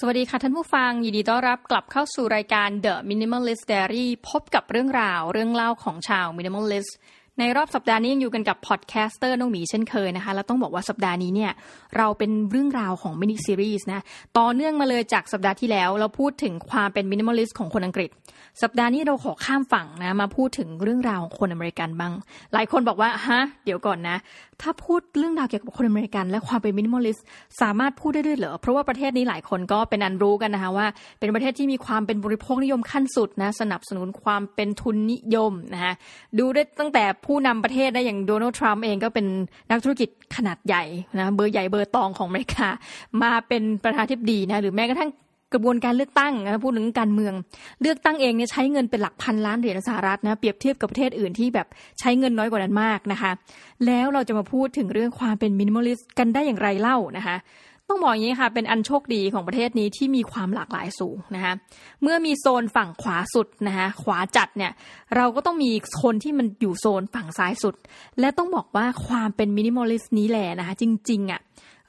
สวัสดีค่ะท่านผู้ฟัง ยินดีต้อนรับกลับเข้าสู่รายการ The Minimalist Diary พบกับเรื่องราวเรื่องเล่าของชาว Minimalist ในรอบสัปดาห์นี้ยังอยู่กันกับ podcaster น้องหมีเช่นเคยนะคะ แล้วต้องบอกว่าสัปดาห์นี้เนี่ยเราเป็นเรื่องราวของมินิซีรีส์นะต่อเนื่องมาเลยจากสัปดาห์ที่แล้ว เราพูดถึงความเป็น minimalist ของคนอังกฤษ สัปดาห์นี้เราขอข้ามฝั่งนะมาพูดถึงเรื่องราวของคนอเมริกันบ้าง หลายคนบอกว่าฮะเดี๋ยวก่อนนะ ถ้าพูดเรื่องราวเกี่ยวกับคนอเมริกัน และความเป็น minimalistสามารถพูดได้ด้วยเหรอเพราะว่าประเทศนี้หลายคนก็เป็นอันรู้กันนะคะว่า เป็นประเทศที่มีความเป็นบริโภคนิยมขั้นสุดนะสนับสนุนความเป็นทุนนิยมนะคะดูได้ตั้งแต่ผู้นำประเทศได้อย่างโดนัลด์ทรัมป์เองก็เป็นนักธุรกิจขนาดใหญ่นะเบอร์ใหญ่เบอร์ตองของอเมริกา มาเป็นประธานาธิบดีนะหรือแม้กระทั่งกระบวนการเลือกตั้งนะพูดถึงการเมือง เลือกตั้งเองเนี่ยใช้เงินเป็นหลักพันล้านเหรียญสหรัฐนะเปรียบเทียบกับประเทศอื่นที่แบบใช้เงินน้อยกว่านั้นมากนะคะ แล้วเราจะมาพูดถึงเรื่องความเป็น minimalist กันได้อย่างไรเล่านะคะ ต้องบอกอย่างนี้ค่ะเป็นอันโชคดีของประเทศนี้ที่มีความหลากหลายสูงนะคะเมื่อมีโซนฝั่งขวาสุดนะคะขวาจัดเนี่ยเราก็ต้องมีคนที่มันอยู่โซนฝั่งซ้ายสุด และต้องบอกว่าความเป็น minimalist นี้แหละนะคะจริงๆอะ่ะ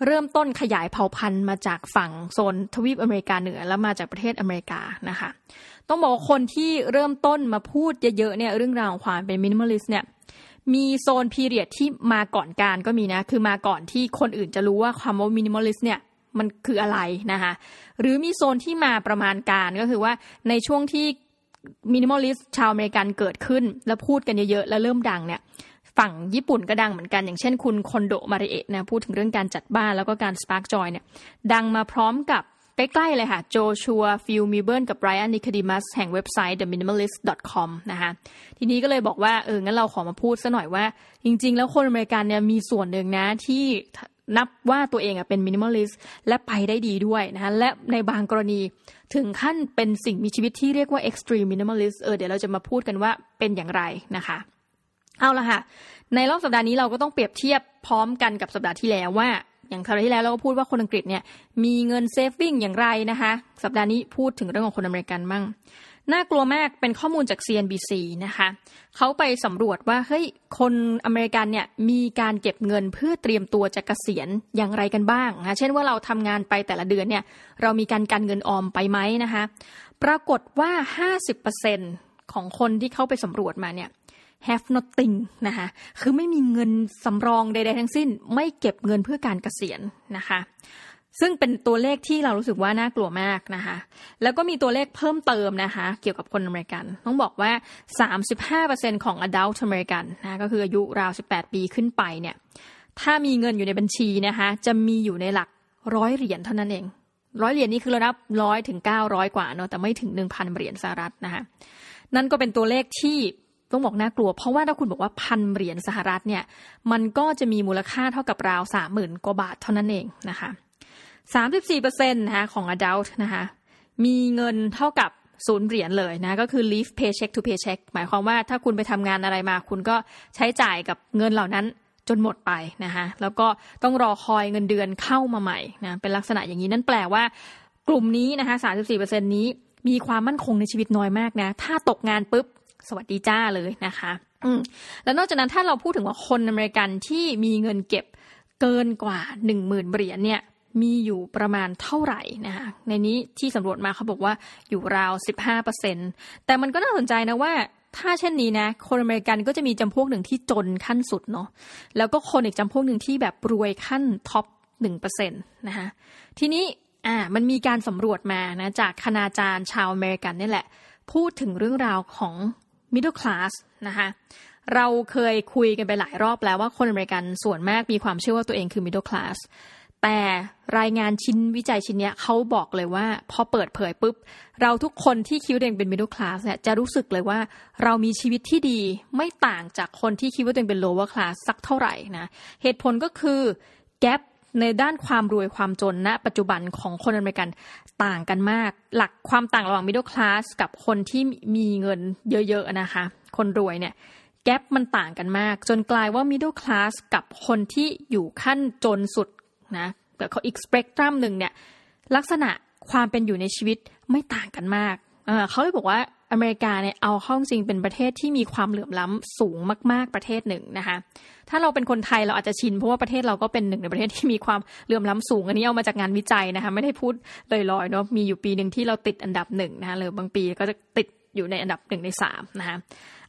เริ่มต้นขยายเผ่าพันธุ์มาจากฝั่งโซนทวีปอเมริกาเหนือแล้วมาจากประเทศอเมริกานะคะต้องบอกคนที่เริ่มต้นมาพูดเยอะๆเนี่ยเรื่องราวของความเป็น minimalist เนี่ย มีโซน period ที่มาก่อนกาลก็มีนะ คือมาก่อนที่คนอื่นจะรู้ว่าคำว่า minimalist เนี่ยมันคืออะไรนะคะหรือมีโซนที่มาประมาณกาลก็คือว่าในช่วงที่ minimalist ชาวอเมริกันเกิดขึ้น แล้วพูดกันเยอะๆ แล้วเริ่มดังเนี่ยฝั่งญี่ปุ่นก็ดังเหมือนกัน อย่างเช่นคุณคอนโดมาริเอะนะพูดถึงเรื่องการจัดบ้านแล้วก็การ spark joy เนี่ยดังมาพร้อมกับ ใกล้ๆเลยค่ะ โจชัวฟิลมิเบิร์นกับไรอันนิโคดีมัสแห่งเว็บไซต์ theminimalists.com นะคะทีนี้ก็เลยบอกว่า เออ งั้นเราขอมาพูดซะหน่อยว่า จริง ๆ แล้วคนอเมริกันเนี่ยมีส่วนหนึ่งนะที่นับว่าตัวเองเป็น minimalist และไปได้ดีด้วยนะคะและในบางกรณีถึงขั้นเป็นสิ่งมีชีวิตที่เรียกว่า extreme minimalist เออเดี๋ยวเราจะมาพูดกันว่าเป็นอย่างไรนะคะ เอาละค่ะ ในรอบสัปดาห์นี้เราก็ต้องเปรียบเทียบพร้อมกันกับสัปดาห์ที่แล้วว่า อย่างสัปดาห์ที่แล้วเราก็พูดว่าคนอังกฤษเนี่ยมีเงิน saving อย่างไรนะคะสัปดาห์นี้พูดถึงเรื่องของคนอเมริกันมั่งน่ากลัวมากเป็นข้อมูลจาก CNBC นะคะเขาไปสำรวจว่าเฮ้ยคนอเมริกันเนี่ยมีการเก็บเงินเพื่อเตรียมตัวจะเกษียณอย่างไรกันบ้างนะเช่นว่าเราทำงานไปแต่ละเดือนเนี่ยเรามีการการเงินออมไปไหมนะคะปรากฏว่า 50%ของคนที่เข้าไปสำรวจมาเนี่ย have nothing นะคะคือไม่มีเงินสำรองใด ๆ ทั้งสิ้น ไม่เก็บเงินเพื่อการเกษียณนะคะซึ่งเป็นตัวเลขที่เรารู้สึกว่าน่ากลัวมากนะคะ แล้วก็มีตัวเลขเพิ่มเติมนะคะ เกี่ยวกับคนอเมริกัน ต้องบอกว่า 35%ของ adult อเมริกันนะก็คืออายุราว 18 ปีขึ้นไปเนี่ย ถ้ามีเงินอยู่ในบัญชีนะคะ จะมีอยู่ในหลักร้อยเหรียญเท่านั้นเอง ร้อยเหรียญนี่คือระดับร้อยถึงเก้าร้อยกว่าเนาะ แต่ไม่ถึงหนึ่งพันเหรียญสหรัฐนะคะ นั่นก็เป็นตัวเลขที่ ต้องบอกน่ากลัว เพราะว่าถ้าคุณบอกว่าพันเหรียญสหรัฐเนี่ยมันก็จะมีมูลค่าเท่ากับราวสามหมื่นกว่าบาทเท่านั้นเองนะคะสามสิบสี่เปอร์เซ็นต์นะคะของ adult นะคะมีเงินเท่ากับศูนย์เหรียญเลยนะก็คือ live paycheck to paycheck หมายความว่าถ้าคุณไปทำงานอะไรมา คุณก็ใช้จ่ายกับเงินเหล่านั้นจนหมดไปนะคะแล้วก็ต้องรอคอยเงินเดือนเข้ามาใหม่นะเป็นลักษณะอย่างนี้นั่นแปลว่า กลุ่มนี้นะคะสามสิบสี่เปอร์เซ็นนี้มีความมั่นคงในชีวิตน้อยมากนะ ถ้าตกงานปุ๊บ สวัสดีจ้าเลยนะคะ อืมแล้วนอกจากนั้นถ้าเราพูดถึงว่าคนอเมริกันที่มีเงินเก็บเกินกว่าหนึ่งหมื่นเหรียญเนี่ยมีอยู่ประมาณเท่าไหร่นะคะในนี้ที่สำรวจมาเขาบอกว่าอยู่ราวสิบห้าเปอร์เซ็นแต่มันก็น่าสนใจนะว่าถ้าเช่นนี้นะ คนอเมริกันก็จะมีจำพวกหนึ่งที่จนขั้นสุดเนาะแล้วก็คนอีกจำพวกหนึ่งที่แบบรวยขั้น top หนึ่งเปอร์เซ็นต์นะคะทีนี้อ่ามันมีการสำรวจมานะจากคณาจารย์ชาวอเมริกันนี่แหละ พูดถึงเรื่องราวของ middle class นะคะเราเคยคุยกันไปหลายรอบแล้วว่าคนอเมริกันส่วนมากมีความเชื่อว่าตัวเองคือ middle class แต่รายงานชิ้นวิจัยชิ้นนี้เขาบอกเลยว่า พอเปิดเผยปุ๊บ เราทุกคนที่คิดว่าตัวเองเป็น middle class เนี่ยจะรู้สึกเลยว่าเรามีชีวิตที่ดีไม่ต่างจากคนที่คิดว่าตัวเองเป็น lower class สักเท่าไหร่นะเหตุผลก็คือ gap ในด้านความรวยความจนณนะปัจจุบันของคนอเมริกันต่างกันมาก หลักความต่างระหว่าง middle class กับคนที่มีเงินเยอะๆนะคะ คนรวยเนี่ยแกลบมันต่างกันมาก จนกลายว่า middle class กับคนที่อยู่ขั้นจนสุดนะแต่เขาอีกสเปกตรัมหนึ่งเนี่ยลักษณะความเป็นอยู่ในชีวิตไม่ต่างกันมาก เขาเลยบอกว่า อเมริกาเนี่ยเอาเข้าจริงเป็นประเทศที่มีความเหลื่อมล้ำสูงมาก ๆประเทศหนึ่งนะคะ ถ้าเราเป็นคนไทยเราอาจจะชินเพราะว่าประเทศเราก็เป็นหนึ่งในประเทศที่มีความเหลื่อมล้ำสูง อันนี้เอามาจากงานวิจัยนะคะ ไม่ได้พูดลอยๆเนาะมีอยู่ปีหนึ่งที่เราติดอันดับหนึ่งนะคะหรือบางปีก็จะติดอยู่ในอันดับหนึ่งในสามนะคะ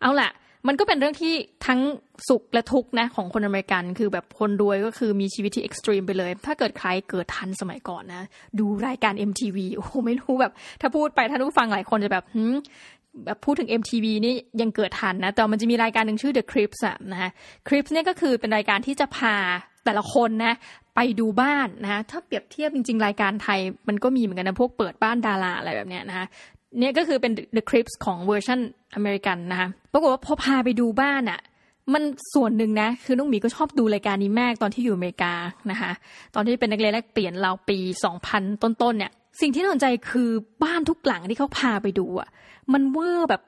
เอาละ มันก็เป็นเรื่องที่ทั้งสุขและทุกข์นะของคนอเมริกัน คือแบบคนรวยก็คือมีชีวิตที่เอ็กซ์ตรีมไปเลย ถ้าเกิดใครเกิดทันสมัยก่อนนะ ดูรายการ MTV โอ้ไม่รู้แบบ ถ้าพูดไปท่านผู้ฟังหลายคนจะแบบแบบพูดถึง MTV นี่ยังเกิดทันนะ แต่มันจะมีรายการหนึ่งชื่อ The Crips อะนะ Crips เนี่ยก็คือเป็นรายการที่จะพาแต่ละคนนะไปดูบ้านนะถ้าเปรียบเทียบจริง ๆ รายการไทยมันก็มีเหมือนกันนะพวกเปิดบ้านดาราอะไรแบบเนี้ยนะคะ เนี่ยก็คือเป็น The Crips ของเวอร์ชันอเมริกันนะคะปรากฏว่าพอพาไปดูบ้านอะ่ะมันส่วนหนึ่งนะ คือน้องหมีก็ชอบดูรายการนี้มากตอนที่อยู่อเมริกานะคะ ตอนที่เป็นนักเรียนแลกเปลี่ยนเราปี 2000 ต้นๆเนี่ย สิ่งที่น่าสนใจคือบ้านทุกหลังที่เขาพาไปดูอะมันเวอร์แบบ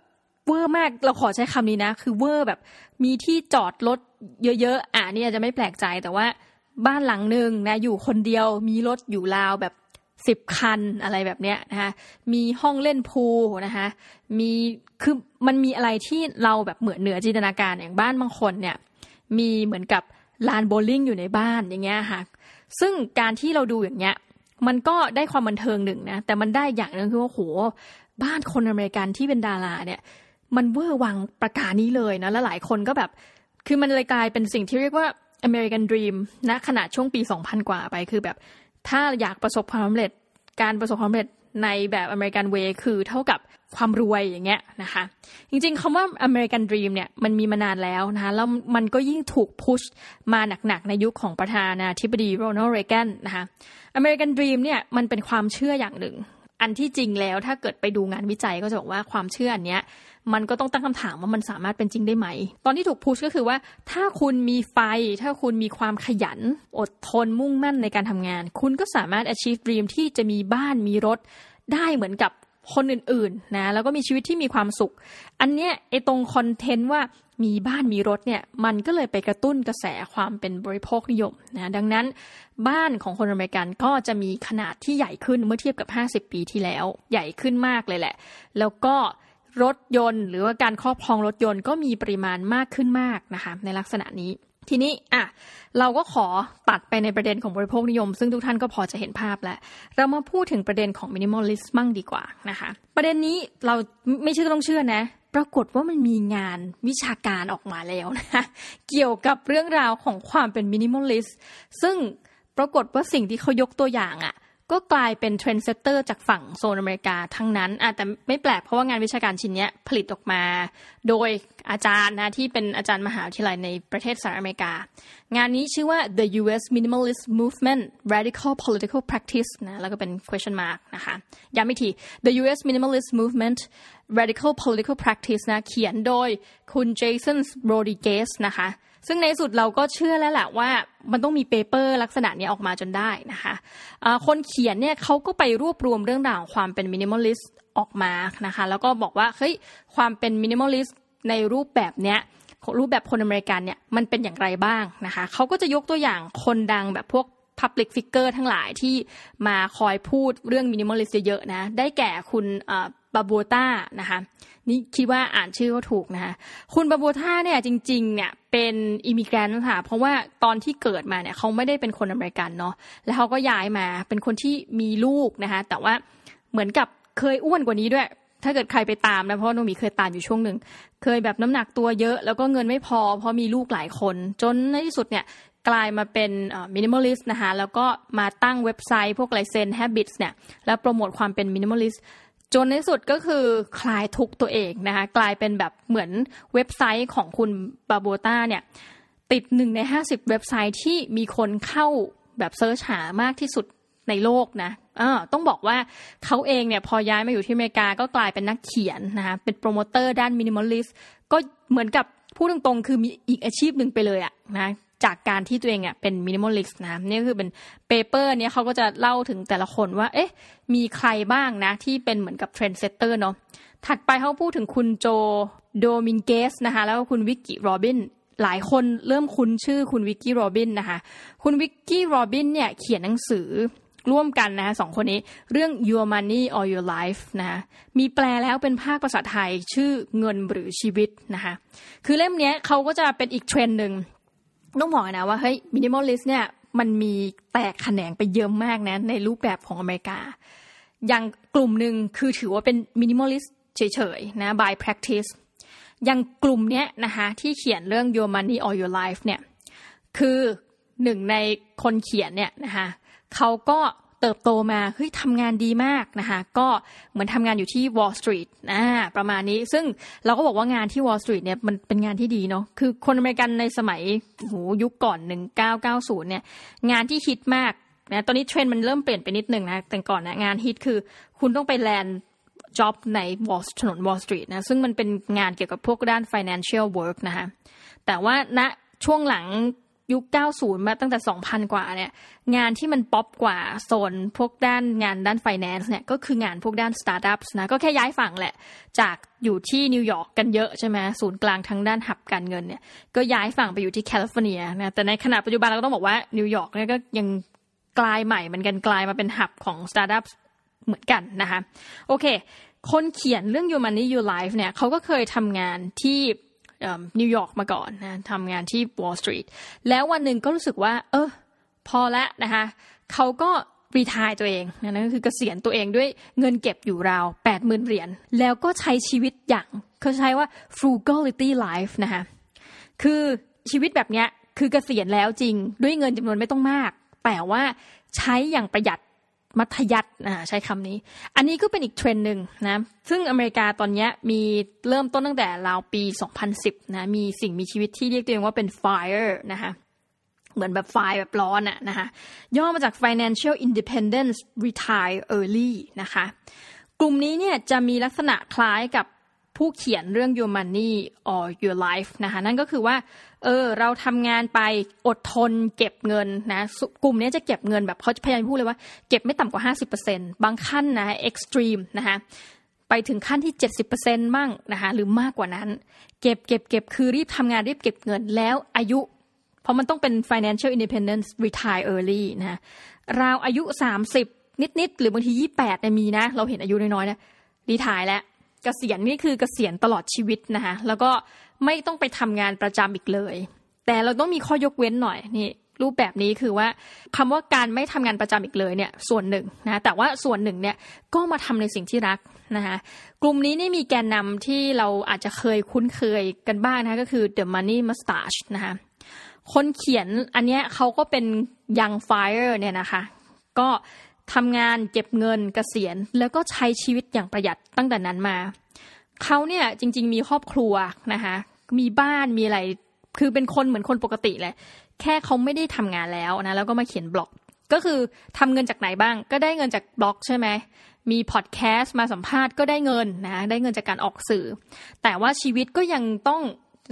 เวอร์มากเราขอใช้คำนี้นะ คือเวอร์แบบมีที่จอดรถเยอะๆอะนี่อาจจะไม่แปลกใจแต่ว่าบ้านหลังหนึ่งนะอยู่คนเดียวมีรถอยู่ราวแบบ สิบคันอะไรแบบเนี้ยนะคะมีห้องเล่น pool นะคะมีคือมันมีอะไรที่เราแบบเหมือนเหนือจินตนาการอย่างบ้านบางคนเนี่ยมีเหมือนกับลานโบว์ลิ่งอยู่ในบ้านอย่างเงี้ยค่ะซึ่งการที่เราดูอย่างเงี้ยมันก็ได้ความบันเทิงหนึ่งนะแต่มันได้อย่างหนึ่งคือว่าโหบ้านคนอเมริกันที่เป็นดาราเนี่ยมันเวอร์วังประมาณนี้เลยนะแล้วหลายคนก็แบบ คือมันเลยกลายเป็นสิ่งที่เรียกว่า American Dream นะขนาดช่วงปี 2000 กว่าไปคือแบบ ถ้าอยากประสบความสำเร็จการประสบความสำเร็จในแบบ American way คือเท่ากับความรวยอย่างเงี้ยนะคะ จริงๆคำว่า American Dream เนี่ยมันมีมานานแล้วนะคะแล้วมันก็ยิ่งถูก pushมาหนักๆ ในยุคของประธานาธิบดีโรนัลด์เรแกนนะคะอเมริกันดรีมเนี่ยมันเป็นความเชื่ออย่างหนึ่ง อันที่จริงแล้วถ้าเกิดไปดูงานวิจัยก็จะบอกว่าความเชื่ออันเนี้ยมันก็ต้องตั้งคำถามว่ามันสามารถเป็นจริงได้ไหม ตอนที่ถูกพุชก็คือว่า ถ้าคุณมีไฟ ถ้าคุณมีความขยัน อดทนมุ่งมั่นในการทำงาน คุณก็สามารถ achieve dream ที่จะมีบ้านมีรถได้เหมือนกับ คนอื่นๆนะแล้วก็มีชีวิตที่มีความสุข อันเนี้ยไอตรงคอนเทนต์ว่ามีบ้านมีรถเนี่ยมันก็เลยไปกระตุ้นกระแสความเป็นบริโภคนิยมนะดังนั้นบ้านของคนอเมริกันก็จะมีขนาดที่ใหญ่ขึ้นเมื่อเทียบกับ 50 ปีที่แล้ว ใหญ่ขึ้นมากเลยแหละ แล้วก็รถยนต์ หรือว่าการครอบครองรถยนต์ก็มีปริมาณมากขึ้นมากนะคะในลักษณะนี้ ทีนี้อะเราก็ขอตัดไปในประเด็นของบริโภคนิยม ซึ่งทุกท่านก็พอจะเห็นภาพแล้ว เรามาพูดถึงประเด็นของ minimalist มั่งดีกว่านะคะ ประเด็นนี้เราไม่เชื่อต้องเชื่อนะ ปรากฏว่ามันมีงานวิชาการออกมาแล้วนะคะเกี่ยวกับเรื่องราวของความเป็น minimalist ซึ่งปรากฏว่าสิ่งที่เขายกตัวอย่างอะ่ะ ก็กลายเป็น trendsetter จากฝั่งโซนอเมริกาทั้งนั้นอแต่ไม่แปลกเพราะว่างานวิชาการชิ้นนี้ผลิตออกมา โดยอาจารย์นะที่เป็นอาจารย์มหาวิทยาลัยในประเทศสหรัฐอเมริกา งานนี้ชื่อว่า the U.S. Minimalist Movement Radical Political Practice นะแล้วก็เป็น question mark นะคะย้ำอีกที the U.S. Minimalist Movement Radical Political Practice นะเขียนโดยคุณเจสันโรดิเกสนะคะ ซึ่งในสุดเราก็เชื่อแล้วแหละว่ามันต้องมี paper ลักษณะนี้ออกมาจนได้นะคะะคนเขียนเนี่ยเขาก็ไปรวบรวมเรื่องราวของความเป็น minimalist ออกมานะคะแล้วก็บอกว่าเฮ้ยความเป็น minimalist ในรูปแบบเนี้ยรูปแบบคนอเมริกันเนี่ยมันเป็นอย่างไรบ้างนะคะเขาก็จะยกตัวอย่างคนดังแบบพวก Public Figure ทั้งหลายที่มาคอยพูดเรื่อง minimalist เยอะๆนะได้แก่คุณ บาบูต้านะคะนี่คิดว่าอ่านชื่อก็ถูกนะคะคุณบาบูต้าเนี่ยจริงๆเนี่ยเป็น immigrant ค่ะเพราะว่าตอนที่เกิดมาเนี่ยเขาไม่ได้เป็นคนอเมริกันเนาะแล้วเขาก็ย้ายมาเป็นคนที่มีลูกนะคะแต่ว่าเหมือนกับเคยอ้วนกว่านี้ด้วย ถ้าเกิดใครไปตามนะเพราะโนมีเคยตามอยู่ช่วงหนึ่งเคยแบบน้ำหนักตัวเยอะ แล้วก็เงินไม่พอ เพราะมีลูกหลายคน จนในที่สุดเนี่ยกลายมาเป็น minimalist นะคะแล้วก็มาตั้งเว็บไซต์พวก Zen Habits เนี่ยแล้วโปรโมทความเป็น minimalist จนในสุดก็คือคลายทุกข์ตัวเองนะคะกลายเป็นแบบเหมือนเว็บไซต์ของคุณบาโบต้าเนี่ยติดหนึ่งในห้าสิบเว็บไซต์ที่มีคนเข้าแบบ search หามากที่สุดในโลกนะอต้องบอกว่าเขาเองเนี่ยพอย้ายมาอยู่ที่อเมริกาก็กลายเป็นนักเขียนนะคะเป็นโปรโมเตอร์ด้าน minimalistก็เหมือนกับพูดตรงๆ คือมีอีกอาชีพหนึ่งไปเลยอะนะ จากการที่ตัวเองอะเป็น minimalist นะนี่คือเป็น paper เนี้ยเขาก็จะเล่าถึงแต่ละคนว่า เอ๊ะ มีใครบ้างนะ ที่เป็นเหมือนกับ trendsetter เนาะถัดไปเขาพูดถึงคุณโจโดมิงเกสนะคะแล้วก็คุณวิกกี้โรบินหลายคนเริ่มคุ้นชื่อคุณวิกกี้โรบินนะคะคุณวิกกี้โรบินเนี่ยเขียนหนังสือร่วมกันนะสองคนนี้เรื่อง Your Money or Your Life นะมีแปลแล้วเป็นภาคภาษาไทยชื่อเงินหรือชีวิตนะคะคือเล่มนี้เขาก็จะเป็นอีกเทรนด์หนึ่ง ต้องบอกนะว่าเฮ้ย minimalist เนี่ยมันมีแตกแขนงไปเยอะมากนะในรูปแบบของอเมริกา อย่างกลุ่มหนึ่งคือถือว่าเป็น minimalist เฉยๆนะ by practice อย่างกลุ่มเนี้ยนะคะที่เขียนเรื่อง Your Money or Your Life เนี่ยคือหนึ่งในคนเขียนเนี่ยนะคะเขาก็ เติบโตมาเฮ้ยทำงานดีมากนะคะก็เหมือนทำงานอยู่ที่ Wall Street อ่าประมาณนี้ซึ่งเราก็บอกว่างานที่ Wall Street เนี่ยมันเป็นงานที่ดีเนาะคือคนอเมริกันในสมัยโหยุคก่อน 1990 เนี่ยงานที่ฮิตมากนะตอนนี้เทรนด์มันเริ่มเปลี่ยนไปนิดนึงนะแต่ก่อนนะงานฮิตคือคุณต้องไปแลนด์จ็อบใน Wall ถนน Wall Street นะซึ่งมันเป็นงานเกี่ยวกับพวกด้าน financial work นะคะแต่ว่าณนะช่วงหลัง ยุค 90 มาตั้งแต่ 2,000 กว่าเนี่ย งานที่มันป๊อปกว่าโซนพวกด้านงานด้าน finance เนี่ยก็คืองานพวกด้าน startups นะก็แค่ย้ายฝั่งแหละ จากอยู่ที่นิวยอร์กกันเยอะใช่ไหมศูนย์กลางทั้งด้าน hub การเงินเนี่ยก็ย้ายฝั่งไปอยู่ที่แคลิฟอร์เนียนะแต่ในขณะปัจจุบันเราก็ต้องบอกว่านิวยอร์กเนี่ยก็ยังกลายใหม่เหมือนกันกลายมาเป็น hub ของ startups เหมือนกันนะคะโอเค คนเขียนเรื่อง Your Money or Your Life เนี่ยเขาก็เคยทำงานที่ นิวยอร์กมาก่อนนะทำงานที่ Wall Street แล้ววันหนึ่งก็รู้สึกว่า เออ พอละนะคะเขาก็ retire ตัวเองนั่นก็คือเกษียณตัวเองด้วยเงินเก็บอยู่ราวแปดหมื่นเหรียญแล้วก็ใช้ชีวิตอย่างเขาใช้ว่า frugality life นะคะคือชีวิตแบบเนี้ยคือเกษียณแล้วจริงด้วยเงินจำนวนไม่ต้องมาก แต่ว่าใช้อย่างประหยัด มัธยัสถ์ใช้คำนี้ อันนี้ก็เป็นอีกเทรนด์หนึ่งนะ ซึ่งอเมริกาตอนนี้มีเริ่มต้นตั้งแต่ราวปี 2010 นะ มีสิ่งมีชีวิตที่เรียกตัวเองว่าเป็น fire นะคะเหมือนแบบไฟแบบร้อนอะนะคะย่อมาจาก financial independence retire early นะคะ กลุ่มนี้เนี่ยจะมีลักษณะคล้ายกับ ผู้เขียนเรื่อง your money or your life นะคะนั่นก็คือว่าเออเราทำงานไปอดทนเก็บเงินนะกลุ่มนี้จะเก็บเงินแบบเขาพยายามพูดเลยว่าเก็บไม่ต่ำกว่า 50%บางขั้นนะเอ็กซ์ตรีมนะคะไปถึงขั้นที่ 70%มั่งนะคะหรือมากกว่านั้น เก็บเก็บเก็บคือรีบทำงานรีบเก็บเงินแล้วอายุ เพราะมันต้องเป็น financial independence retire early นะราวอายุ 30 นิดๆหรือบางที 28เนี่ยมีนะ เราเห็นอายุน้อยๆนะรีทายแล้ว กษียณนี่คือเกษียณตลอดชีวิตนะคะแล้วก็ไม่ต้องไปทำงานประจำอีกเลย แต่เราต้องมีข้อยกเว้นหน่อยนี่รูปแบบนี้คือว่าคำว่าการไม่ทำงานประจำอีกเลยเนี่ยส่วนหนึ่งนะแต่ว่าส่วนหนึ่งเนี่ยก็มาทำในสิ่งที่รักนะคะกลุ่มนี้นี่มีแกนนำที่เราอาจจะเคยคุ้นเคยกันบ้างนะก็คือ The Money Mustache นะคะคนเขียนอันเนี้ยเขาก็เป็น Young Fire เนี่ยนะคะ ก็ ทำงานเก็บเงินเกษียณ แล้วก็ใช้ชีวิตอย่างประหยัดตั้งแต่นั้นมาเขาเนี่ยจริง ๆ มีครอบครัวนะคะมีบ้านมีอะไรคือเป็นคนเหมือนคนปกติเลยแค่เขาไม่ได้ทำงานแล้วนะแล้วก็มาเขียนบล็อก ก็คือทำเงินจากไหนบ้าง ก็ได้เงินจากบล็อกใช่ไหมมีพอดแคสต์มาสัมภาษณ์ก็ได้เงินนะได้เงินจากการออกสื่อ แต่ว่าชีวิตก็ยังต้อง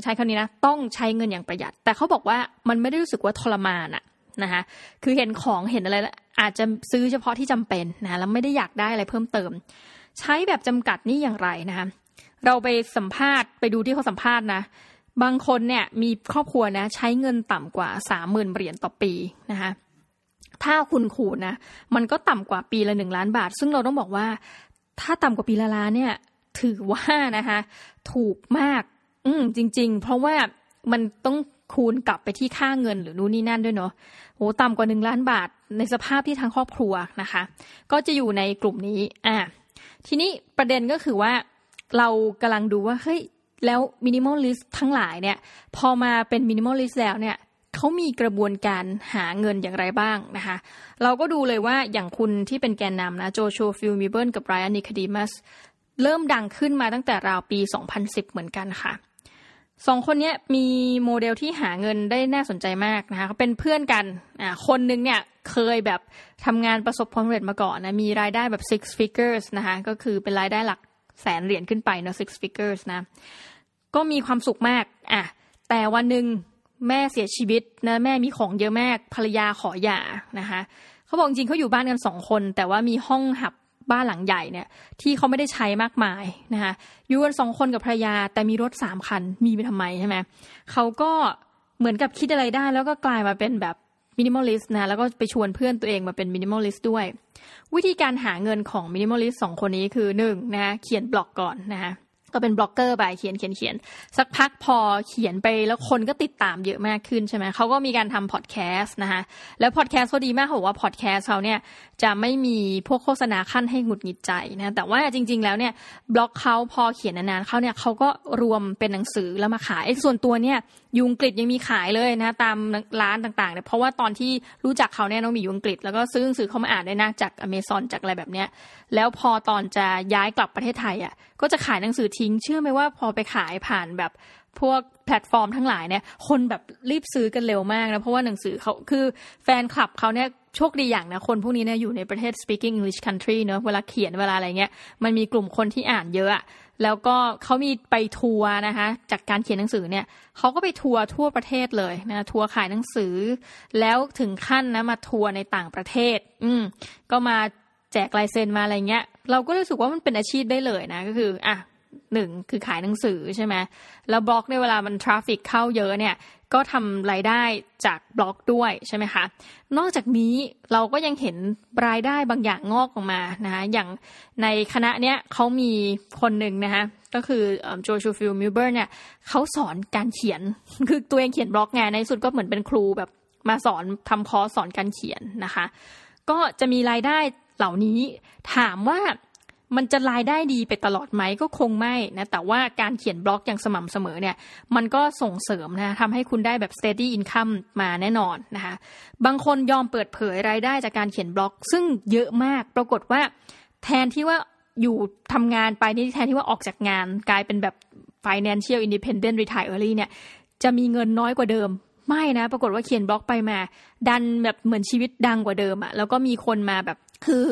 ใช้คำนี้นะต้องใช้เงินอย่างประหยัด แต่เขาบอกว่ามันไม่ได้รู้สึกว่าทรมานอะนะคะคือเห็นของเห็นอะไรแล้ว อาจจะซื้อเฉพาะที่จำเป็นนะแล้วไม่ได้อยากได้อะไรเพิ่มเติม ใช้แบบจำกัดนี่อย่างไรนะคะเราไปสัมภาษณ์ไปดูที่เขาสัมภาษณ์นะ บางคนเนี่ยมีครอบครัวนะ ใช้เงินต่ำกว่าสามหมื่นเหรียญต่อปีนะคะถ้าคุณขูดนะ มันก็ต่ำกว่าปีละหนึ่งล้านบาท ซึ่งเราต้องบอกว่า ถ้าต่ำกว่าปีละล้านเนี่ย ถือว่านะคะ ถูกมาก อืมจริง ๆ เพราะว่ามันต้อง คูณกลับไปที่ค่าเงินหรือนู่นนี่นั่นด้วยเนาะโอ้ต่ำกว่าหนึ่งล้านบาทในสภาพที่ทางครอบครัวนะคะ ก็จะอยู่ในกลุ่มนี้อ่าทีนี้ประเด็นก็คือว่าเรากำลังดูว่าเฮ้ยแล้ว minimalist ทั้งหลายเนี่ย พอมาเป็น minimalist แล้วเนี่ยเขามีกระบวนการหาเงินอย่างไรบ้างนะคะ เราก็ดูเลยว่าอย่างคุณที่เป็นแกนนำนะ Joshua Fields Millburn กับ Ryan Nicodemus เริ่มดังขึ้นมาตั้งแต่ราวปี 2010 เหมือนกันค่ะ สองคนนี้มีโมเดลที่หาเงินได้น่าสนใจมากนะคะเขาเป็นเพื่อนกันอ่าคนนึงเนี่ยเคยแบบทำงานประสบความสำเร็จมาก่อนนะมีรายได้แบบ six figures นะคะก็คือเป็นรายได้หลักแสนเหรียญขึ้นไปเนาะ six figures นะก็มีความสุขมากอะแต่วันหนึ่งแม่เสียชีวิตนะแม่มีของเยอะมากภรรยาขอหย่านะคะเขาบอกจริงเขาอยู่บ้านกันสองคน แต่ว่ามีห้องหับ บ้านหลังใหญ่เนี่ย ที่เขาไม่ได้ใช้มากมายนะคะอยู่กันสองคนกับภรรยาแต่มีรถสามคันมีไปทำไมใช่ไหมเขาก็เหมือนกับคิดอะไรได้ แล้วก็กลายมาเป็นแบบ minimalist นะแล้วก็ไปชวนเพื่อนตัวเองมาเป็น minimalist ด้วย วิธีการหาเงินของ minimalist สองคนนี้คือหนึ่งนะเขียนบล็อกก่อนนะคะ ก็เป็นบล็อกเกอร์ไปเขียนเขียนเขียนสักพักพอเขียนไปแล้วคนก็ติดตามเยอะมากขึ้นใช่ไหมเขาก็มีการทำพอดแคสต์นะคะแล้วพอดแคสต์เขาดีมากเขาบอกว่าพอดแคสต์เขาเนี่ยจะไม่มีพวกโฆษณาขั้นให้หงุดหงิดใจนะแต่ว่าจริง ๆ แล้วเนี่ยบล็อกเขาพอเขียนนานๆเขาเนี่ยเขาก็รวมเป็นหนังสือแล้วมาขายส่วนตัวเนี่ยยุงกฤษยังมีขายเลยนะตามร้านต่างๆเนี่ยเพราะว่าตอนที่รู้จักเขาเนี่ยน้องมียุงกฤษแล้วก็ซื้อหนังสือเขามาอ่านได้นะจากอเมซอนจากอะไรแบบเนี้ยแล้วพอตอนจะย้ายกลับประเทศไทยอะก็จะขายหนังสือทง เชื่อไหมว่าพอไปขายผ่านแบบพวกแพลตฟอร์มทั้งหลายเนี่ย คนแบบรีบซื้อกันเร็วมากนะเพราะว่าหนังสือเขาคือแฟนคลับเขาเนี่ยโชคดีอย่างนะคนพวกนี้เนี่ยอยู่ในประเทศ speaking English country เนอะเวลาเขียนเวลาอะไรเงี้ยมันมีกลุ่มคนที่อ่านเยอะแล้วก็เขามีไปทัวร์นะคะจากการเขียนหนังสือเนี่ยเขาก็ไปทัวร์ทั่วประเทศเลยนะทัวร์ขายหนังสือ แล้วถึงขั้นนะมาทัวร์ในต่างประเทศ อืมก็มาแจกลายเซ็นมาอะไรเงี้ย เราก็รู้สึกว่ามันเป็นอาชีพได้เลยนะ ก็คือ อะ หนึ่งคือขายหนังสือใช่ไหมแล้วบล็อกในเวลามัน traffic เข้าเยอะเนี่ยก็ทำรายได้จากบล็อกด้วยใช่ไหมคะนอกจากนี้เราก็ยังเห็นรายได้บางอย่างงอกออกมานะคะอย่างในคณะเนี้ยเขามีคนหนึ่งนะคะก็คือ Joshua Fields Millburn เนี่ยเขาสอนการเขียนคือตัวเองเขียนบล็อกไงในสุดก็เหมือนเป็นครูแบบมาสอนทำคอร์สสอนการเขียนนะคะ ก็จะมีรายได้เหล่านี้ถามว่า มันจะรายได้ดีไปตลอดไหมก็คงไม่นะแต่ว่าการเขียนบล็อกอย่างสม่ำเสมอเนี่ยมันก็ส่งเสริมนะทำให้คุณได้แบบ steady income มาแน่นอนนะคะบางคนยอมเปิดเผยรายได้จากการเขียนบล็อก ซึ่งเยอะมากปรากฏว่าแทนที่ว่าอยู่ทำงานไปนี่แทนที่ว่าออกจากงานกลายเป็นแบบ financial independent retire early เนี่ยจะมีเงินน้อยกว่าเดิมไม่นะ ปรากฏว่าเขียนบล็อกไปมา ดันแบบเหมือนชีวิตดังกว่าเดิมอะแล้วก็มีคนมาแบบ คือ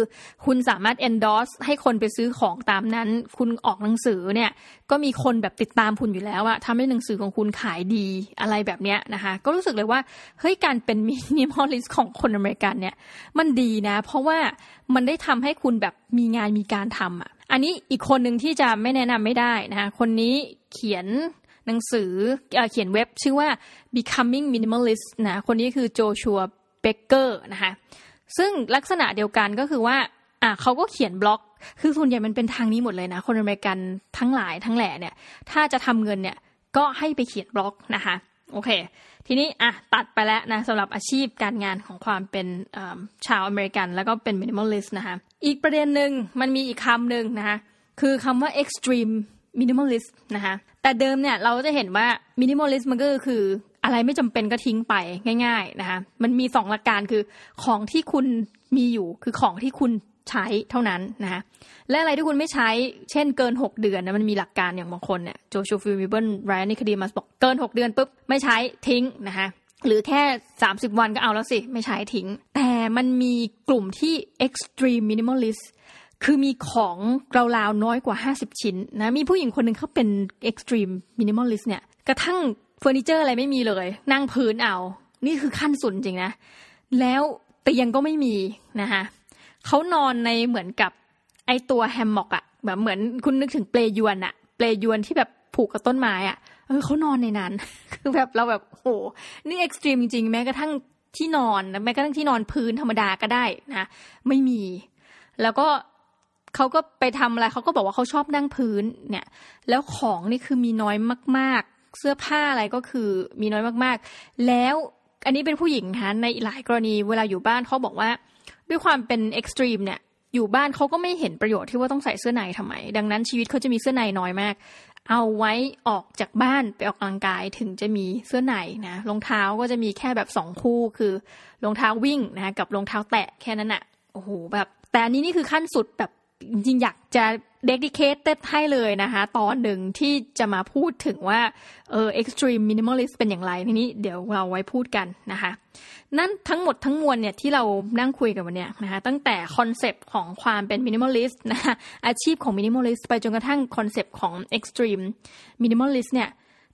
คุณสามารถ endorse ให้คนไปซื้อของตามนั้น คุณออกหนังสือเนี่ย ก็มีคนแบบติดตามคุณอยู่แล้วอะทำให้หนังสือของคุณขายดีอะไรแบบเนี้ยนะคะ ก็รู้สึกเลยว่า เฮ้ย การเป็น minimalist ของคนอเมริกันเนี่ย มันดีนะ เพราะว่ามันได้ทำให้คุณแบบมีงานมีการทำอะอันนี้อีกคนหนึ่งที่จะไม่แนะนำไม่ได้นะคะคนนี้เขียนหนังสือเขียนเว็บชื่อว่า becoming minimalist นะ คนนี้คือ Joshua Becker นะคะ ซึ่งลักษณะเดียวกันก็คือว่าอะเขาก็เขียนบล็อก คือส่วนใหญ่มันเป็นทางนี้หมดเลยนะ คนอเมริกันทั้งหลายทั้งแหล่เนี่ย ถ้าจะทำเงินเนี่ยก็ให้ไปเขียนบล็อกนะคะโอเค ทีนี้อะตัดไปแล้วนะสำหรับอาชีพการงานของความเป็นชาวอเมริกัน แล้วก็เป็น minimalist นะคะ อีกประเด็นหนึ่งมันมีอีกคำหนึ่งนะคะ คือคำว่า extreme minimalist นะคะ แต่เดิมเนี่ยเราจะเห็นว่า minimalist มันก็คือ อะไรไม่จำเป็นก็ทิ้งไปง่าย ๆ นะคะมันมีสองหลักการคือของที่คุณมีอยู่คือของที่คุณใช้เท่านั้นนะคะและอะไรที่คุณไม่ใช้ เช่นเกิน 6 เดือนนะมันมีหลักการอย่างบางคนเนี่ยโจชูฟิลวิเบิลไรอันนี่คดีมาบอกเกิน 6 เดือนปุ๊บไม่ใช้ทิ้งนะคะหรือแค่ 30 วันก็เอาแล้วสิ ไม่ใช้ทิ้ง แต่มันมีกลุ่มที่ extreme minimalist คือมีของราวๆน้อยกว่า 50 ชิ้นนะมีผู้หญิงคนหนึ่งเขาเป็น extreme minimalist เนี่ยกระทั่ง เฟอร์นิเจอร์อะไรไม่มีเลย นั่งพื้นเอา นี่คือขั้นสุดจริงนะ แล้วเตียงก็ไม่มีนะคะเขานอนในเหมือนกับไอตัว hammock อะแบบเหมือนคุณนึกถึงเปลยวนอะเปลยวนที่แบบผูกกับต้นไม้อะเออเขานอนในนั้น คือแบบเราแบบโหนี่ extreme จริงๆแม้กระทั่งที่นอนแม้กระทั่งที่นอนพื้นธรรมดาก็ได้นะไม่มี แล้วก็เขาก็ไปทำอะไรเขาก็บอกว่าเขาชอบนั่งพื้นเนี่ย แล้วของนี่คือมีน้อยมาก เสื้อผ้าอะไรก็คือมีน้อยมากๆ แล้วอันนี้เป็นผู้หญิงคะในหลายกรณีเวลาอยู่บ้านเขาบอกว่า ด้วยความเป็นเอ็กซ์ตรีมเนี่ยอยู่บ้านเขาก็ไม่เห็นประโยชน์ที่ว่าต้องใส่เสื้อในทำไม ดังนั้นชีวิตเขาจะมีเสื้อในน้อยมาก เอาไว้ออกจากบ้านไปออกกำลังกายถึงจะมีเสื้อในนะรองเท้าก็จะมีแค่แบบสองคู่คือรองเท้าวิ่งนะกับรองเท้าแตะแค่นั้นอะโอ้โหแบบแต่อันนี้นี่คือขั้นสุดแบบ จริงๆอยากจะ dedicate ให้เลยนะคะ ตอนหนึ่งที่จะมาพูดถึงว่าเออ extreme minimalist เป็นอย่างไรทีนี้เดี๋ยวเราไว้พูดกันนะคะ นั่นทั้งหมดทั้งมวลเนี่ยที่เรานั่งคุยกันวันนี้นะคะตั้งแต่คอนเซปต์ของความเป็น minimalist นะคะอาชีพของ minimalist ไปจนกระทั่งคอนเซปต์ของ extreme minimalist เนี่ย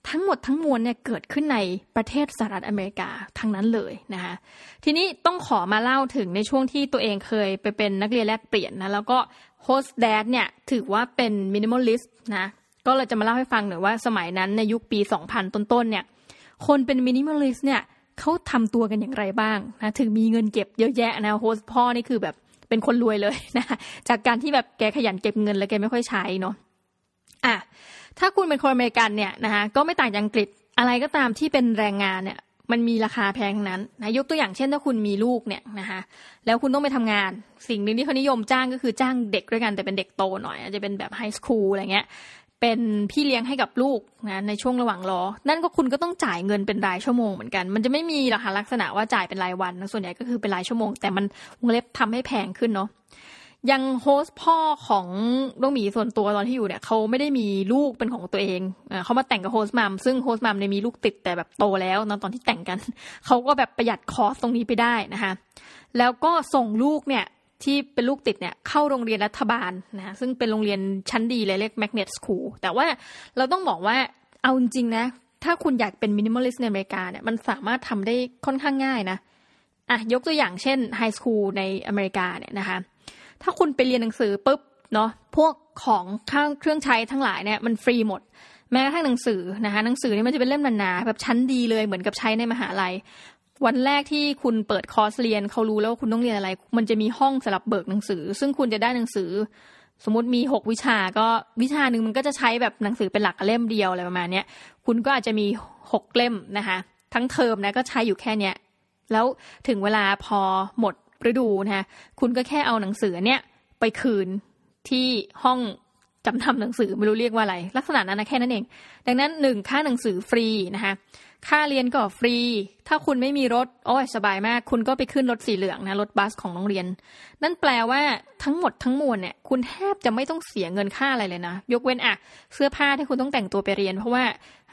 ทั้งหมดทั้งมวลเนี่ยเกิดขึ้นในประเทศสหรัฐอเมริกาทั้งนั้นเลยนะคะทีนี้ต้องขอมาเล่าถึงในช่วงที่ตัวเองเคยไปเป็นนักเรียนแลกเปลี่ยนนะแล้วก็ host dad เนี่ยถือว่าเป็น minimalist นะก็เราจะมาเล่าให้ฟังหน่อยว่าสมัยนั้นในยุคปี 2000 ต้นๆเนี่ยคนเป็น minimalist เนี่ยเขาทำตัวกันอย่างไรบ้างนะถึงมีเงินเก็บเยอะแยะนะ host พ่อนี่คือแบบเป็นคนรวยเลยนะจากการที่แบบแกขยันเก็บเงินแล้วแกไม่ค่อยใช้เนาะอะ ถ้าคุณเป็นคนอเมริกันเนี่ยนะคะก็ไม่ต่างจากอังกฤษอะไรก็ตามที่เป็นแรงงานเนี่ยมันมีราคาแพงนั้นนะยกตัวอย่างเช่นถ้าคุณมีลูกเนี่ยนะคะแล้วคุณต้องไปทำงาน สิ่งหนึ่งที่เขานิยมจ้างก็คือจ้างเด็กด้วยกันแต่เป็นเด็กโตหน่อยอาจจะเป็นแบบไฮสคูลอะไรเงี้ยเป็นพี่เลี้ยงให้กับลูกนะในช่วงระหว่างรอ นั่นก็คุณก็ต้องจ่ายเงินเป็นรายชั่วโมงเหมือนกัน มันจะไม่มีราคาลักษณะว่าจ่ายเป็นรายวัน ส่วนใหญ่ก็คือเป็นรายชั่วโมง แต่มันวงเล็บทำให้แพงขึ้นเนาะ ยัง host พ่อของลูกหมีส่วนตัวตอนที่อยู่เนี่ยเขาไม่ได้มีลูกเป็นของตัวเองเขามาแต่งกับ host mom ซึ่ง host mom เนี่ยมีลูกติดแต่แบบโตแล้วตอนตอนที่แต่งกันเขาก็แบบประหยัด cost ตรงนี้ไปได้นะคะแล้วก็ส่งลูกเนี่ยที่เป็นลูกติดเนี่ยเข้าโรงเรียนรัฐบาลนะซึ่งเป็นโรงเรียนชั้นดีเลยเรียก magnet school แต่ว่าเราต้องบอกว่าเอาจริงนะ ถ้าคุณอยากเป็น minimalist ในอเมริกาเนี่ยมันสามารถทำได้ค่อนข้างง่ายนะอะยกตัวอย่างเช่นไฮสคูลในอเมริกาเนี่ยนะคะ ถ้าคุณไปเรียนหนังสือปุ๊บเนาะพวกของข้างเครื่องใช้ทั้งหลายเนี่ยมันฟรีหมด แม้กระทั่งหนังสือนะคะหนังสือนี่มันจะเป็นเล่มหนาๆแบบชั้นดีเลยเหมือนกับใช้ในมหาลัย วันแรกที่คุณเปิดคอร์สเรียนเขารู้แล้วว่าคุณต้องเรียนอะไร มันจะมีห้องสำหรับเบิกหนังสือ ซึ่งคุณจะได้หนังสือ สมมติมีหกวิชาก็วิชาหนึ่งมันก็จะใช้แบบหนังสือเป็นหลักเล่มเดียวอะไรประมาณเนี้ยคุณก็อาจจะมีหกเล่มนะคะ ทั้งเทอมนะก็ใช้อยู่แค่เนี้ยแล้วถึงเวลาพอหมด ฤดูนะคะคุณก็แค่เอาหนังสือเนี้ยไปคืนที่ห้องจำทำหนังสือไม่รู้เรียกว่าอะไร ลักษณะนั้นนะแค่นั้นเอง ดังนั้นหนึ่งค่าหนังสือฟรีนะคะค่าเรียนก็ฟรี ถ้าคุณไม่มีรถโอ้ยสบายมาก คุณก็ไปขึ้นรถสีเหลืองนะรถบัสของโรงเรียน นั่นแปลว่าทั้งหมดทั้งมวลเนี่ยคุณแทบจะไม่ต้องเสียเงินค่าอะไรเลยนะ ยกเว้นอะเสื้อผ้าที่คุณต้องแต่งตัวไปเรียน เพราะว่า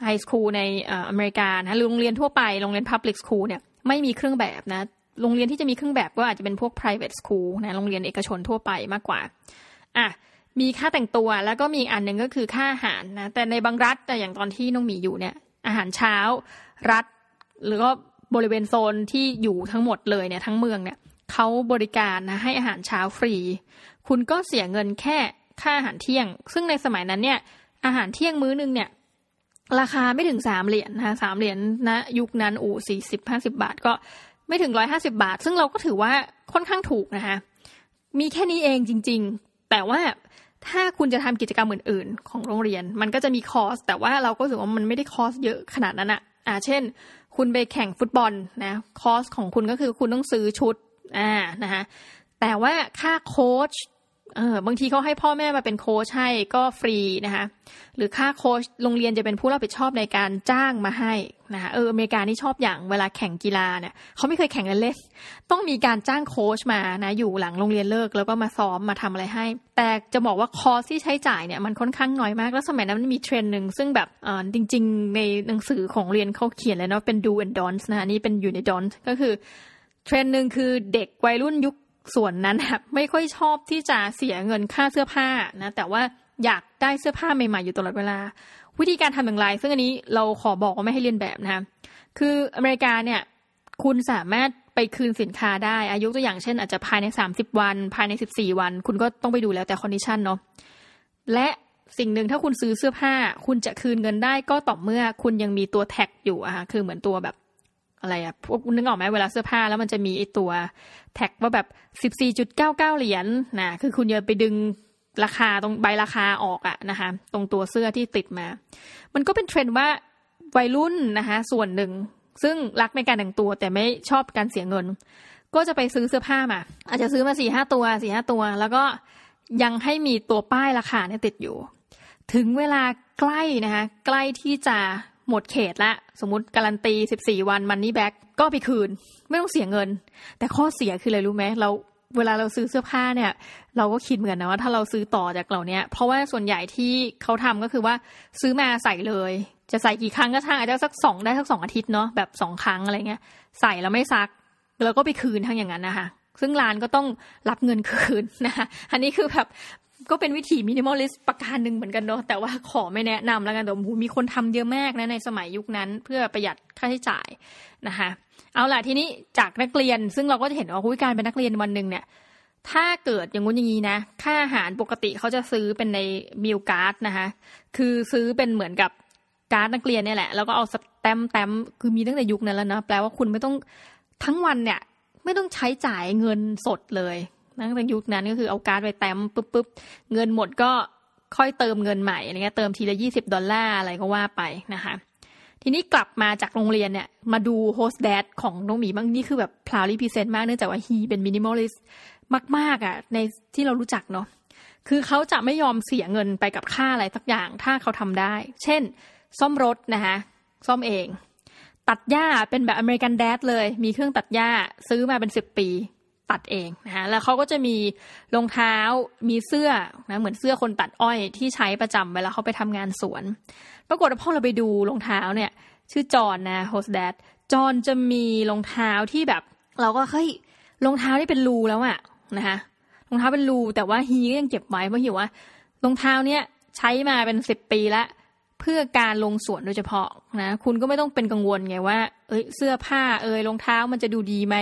ไฮสคูลในอเมริกานะหรือโรงเรียนทั่วไปโรงเรียน Public School เนี่ยไม่มีเครื่องแบบนะ โรงเรียนที่จะมีเครื่องแบบก็อาจจะเป็นพวก private school นะโรงเรียนเอกชนทั่วไปมากกว่าอะมีค่าแต่งตัวแล้วก็มีอันหนึ่งก็คือค่าอาหารนะแต่ในบางรัฐแต่อย่างตอนที่น้องหมีอยู่เนี่ย อาหารเช้า รัฐ หรือก็บริเวณโซนที่อยู่ทั้งหมดเลยเนี่ยทั้งเมืองเนี่ยเขาบริการนะให้อาหารเช้าฟรี คุณก็เสียเงินแค่ค่าอาหารเที่ยง ซึ่งในสมัยนั้นเนี่ย อาหารเที่ยงมื้อนึงเนี่ย ราคาไม่ถึงสามเหรียญนะสามเหรียญนะยุคนั้นอู่สี่สิบห้าสิบาทก็ ไม่ถึงร้อยห้าสิบาท ซึ่งเราก็ถือว่าค่อนข้างถูกนะคะ มีแค่นี้เองจริง ๆ แต่ว่าถ้าคุณจะทำกิจกรรมอื่น ๆ ของโรงเรียน มันก็จะมีคอส แต่ว่าเราก็รู้สึกว่ามันไม่ได้คอสเยอะขนาดนั้นอะอ่า เช่น คุณไปแข่งฟุตบอลนะคอสของคุณก็คือคุณต้องซื้อชุดอ่านะคะแต่ว่าค่าโค้ช เออบางทีเขาให้พ่อแม่มาเป็นโค้ชให้ก็ฟรีนะคะหรือค่าโค้ชโรงเรียนจะเป็นผู้รับผิดชอบในการจ้างมาให้นะคะเอออเมริกานี่ชอบอย่างเวลาแข่งกีฬาเนี่ยเขาไม่เคยแข่งกันเล่นต้องมีการจ้างโค้ชมานะอยู่หลังโรงเรียนเลิกแล้วก็มาซ้อมมาทำอะไรให้ แต่จะบอกว่า cost ที่ใช้จ่ายเนี่ยมันค่อนข้างน้อยมากแล้วสมัยนั้นมันมีเทรนด์หนึ่งซึ่งแบบอ่าจริง ๆ ในหนังสือของเรียนเขาเขียนเลยเนาะเป็น do and don't นะนี่เป็นอยู่ใน don't ก็คือเทรนด์หนึ่งคือเด็กวัยรุ่นยุค ส่วนนั้นไม่ค่อยชอบที่จะเสียเงินค่าเสื้อผ้านะแต่ว่าอยากได้เสื้อผ้าใหม่ๆอยู่ตลอดเวลา วิธีการทำอย่างไร ซึ่งอันนี้เราขอบอกว่าไม่ให้เรียนแบบนะคะคืออเมริกาเนี่ยคุณสามารถไปคืนสินค้าได้อายุตัวอย่างเช่น อาจจะภายใน 30 วัน ภายใน 14 วัน คุณก็ต้องไปดูแล้วแต่ condition เนาะและสิ่งหนึ่งถ้าคุณซื้อเสื้อผ้า คุณจะคืนเงินได้ก็ต่อเมื่อคุณยังมีตัว tag อยู่อะค่ะคือเหมือนตัวแบบ อะไรอะพวกนึกออกไหมเวลาเสื้อผ้าแล้วมันจะมีไอตัวแท็กว่าแบบสิบสี่จุดเก้าเก้าเหรียญนะคือคุณอย่าไปดึงราคาตรงใบราคาออกอะนะคะ ตรงตัวเสื้อที่ติดมา มันก็เป็นเทรนด์ว่าวัยรุ่นนะคะ ส่วนหนึ่ง ซึ่งรักในการแต่งตัวแต่ไม่ชอบการเสียเงิน ก็จะไปซื้อเสื้อผ้ามา อาจจะซื้อมาสี่ห้าตัวสี่ห้าตัว แล้วก็ยังให้มีตัวป้ายราคาเนี่ยติดอยู่ ถึงเวลาใกล้นะคะ ใกล้ที่จะ หมดเขตละสมมติการันตีสิบสี่วันมันนี่แบ็กก็ไปคืน ไม่ต้องเสียเงิน แต่ข้อเสียคืออะไรรู้ไหมเราเวลาเราซื้อเสื้อผ้าเนี่ย เราก็คิดเหมือนนะว่าถ้าเราซื้อต่อจากเหล่านี้เพราะว่าส่วนใหญ่ที่เขาทำก็คือว่าซื้อมาใส่เลย จะใส่กี่ครั้งก็ช่างอาจจะสักสองได้สักสองอาทิตย์เนาะแบบสองครั้งอะไรเงี้ย ใส่แล้วไม่ซัก แล้วก็ไปคืนทั้งอย่างนั้นนะคะซึ่งร้านก็ต้องรับเงินคืนนะคะอันนี้คือแบบ ก็เป็นวิธี minimalist ประการหนึ่งเหมือนกันเนาะแต่ว่าขอไม่แนะนำแล้วกันแต่มีคนทำเยอะมากนะในสมัยยุคนั้น เพื่อประหยัดค่าใช้จ่ายนะคะเอาล่ะทีนี้จากนักเรียนซึ่งเราก็จะเห็นว่าการเป็นนักเรียนวันหนึ่งเนี่ยถ้าเกิดอย่างงู้นอย่างนี้นะ ค่าอาหารปกติเขาจะซื้อเป็นใน meal card นะคะ คือซื้อเป็นเหมือนกับการ์ดนักเรียนเนี่ยแหละ แล้วก็เอา stamp stamp คือมีตั้งแต่ยุคนั้นแล้วนะ แปลว่าคุณไม่ต้องทั้งวันเนี่ย ไม่ต้องใช้จ่ายเงินสดเลย ตั้งแต่ยุคนั้นก็คือเอาการ์ดไปแต้มปุ๊บปุ๊บเงินหมดก็ค่อยเติมเงินใหม่อะไรเงี้ยเติมทีละยี่สิบดอลลาร์อะไรก็ว่าไปนะคะทีนี้กลับมาจากโรงเรียนเนี่ยมาดู host dad ของน้องหมีบ้างนี่คือแบบ proudly present มากเนื่องจากว่า he เป็น minimalist มาก ๆอะในที่เรารู้จักเนาะคือเขาจะไม่ยอมเสียเงินไปกับค่าอะไรสักอย่างถ้าเขาทำได้ เช่น ซ่อมรถนะคะซ่อมเอง ตัดหญ้าเป็นแบบอเมริกันแดดเลย มีเครื่องตัดหญ้าซื้อมาเป็นสิบปี ตัดเองนะคะแล้วเขาก็จะมีรองเท้ามีเสื้อนะเหมือนเสื้อคนตัดอ้อยที่ใช้ประจำเวลาเขาไปทำงานสวน ปรากฏว่าพอเราไปดูรองเท้าเนี่ย ชื่อจอนนะโฮสแดดจอนจะมีรองเท้าที่แบบ เราก็เฮ้ยรองเท้าที่เป็นรูแล้วอะนะคะรองเท้าเป็นรูแต่ว่าฮีก็ยังเก็บไว้เพราะหิวว่ารองเท้าเนี่ยใช้มาเป็นสิบปีแล้ว เพื่อการลงสวนโดยเฉพาะนะคุณก็ไม่ต้องเป็นกังวลไงว่า เอ้ยเสื้อผ้าเอ้ยรองเท้ามันจะดูดีไหม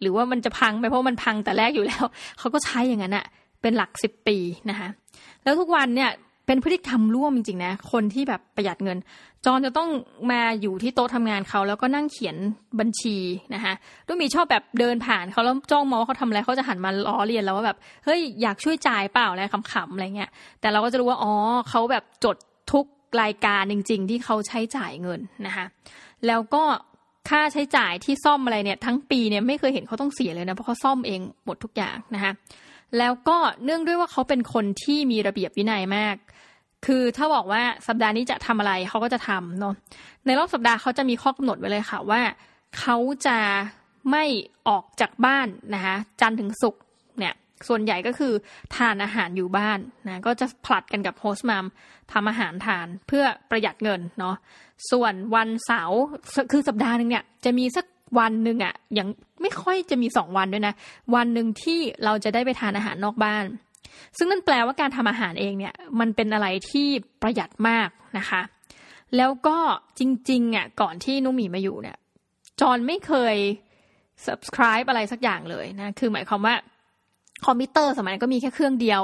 หรือว่ามันจะพังไปเพราะมันพังแต่แรกอยู่แล้วเขาก็ใช้อย่างนั้นอะเป็นหลักสิบปีนะคะแล้วทุกวันเนี่ยเป็นพฤติกรรมร่วมจริงๆนะคนที่แบบประหยัดเงิน จอนจะต้องมาอยู่ที่โต๊ะทำงานเขาแล้วก็นั่งเขียนบัญชีนะคะต้องมีชอบแบบเดินผ่านเขาแล้วจ้องมองว่าเขาทำอะไรเขาจะหันมาล้อเลียนแล้วว่าแบบเฮ้ยอยากช่วยจ่ายเปล่าอะไรขำๆอะไรเงี้ยแต่เราก็จะรู้ว่าอ๋อเขาแบบจดทุก รายการจริง ๆ ที่เขาใช้จ่ายเงินนะคะแล้วก็ค่าใช้จ่ายที่ซ่อมอะไรเนี่ยทั้งปีเนี่ยไม่เคยเห็นเขาต้องเสียเลยนะเพราะเขาซ่อมเองหมดทุกอย่างนะคะแล้วก็เนื่องด้วยว่าเขาเป็นคนที่มีระเบียบวินัยมาก คือถ้าบอกว่าสัปดาห์นี้จะทำอะไรเขาก็จะทำเนาะในรอบสัปดาห์เขาจะมีข้อกำหนดไว้เลยค่ะว่าเขาจะไม่ออกจากบ้านนะคะจันทร์ถึงศุกร์ ส่วนใหญ่ก็คือทานอาหารอยู่บ้านนะก็จะผลัดกันกับโฮสต์มัมทำอาหารทานเพื่อประหยัดเงินเนาะส่วนวันเสาร์คือสัปดาห์หนึ่งเนี่ยจะมีสักวันหนึ่งอะ่ะอย่างไม่ค่อยจะมีสองวันด้วยนะ วันหนึ่งที่เราจะได้ไปทานอาหารนอกบ้าน ซึ่งนั่นแปลว่าการทำอาหารเองเนี่ยมันเป็นอะไรที่ประหยัดมากนะคะ แล้วก็จริงๆอะก่อนที่นุ่มหมีมาอยู่เนี่ยจอนไม่เคย subscribe อะไรสักอย่างเลยนะ คือหมายความว่า คอมพิวเตอร์สมัยนั้นก็มีแค่เครื่องเดียว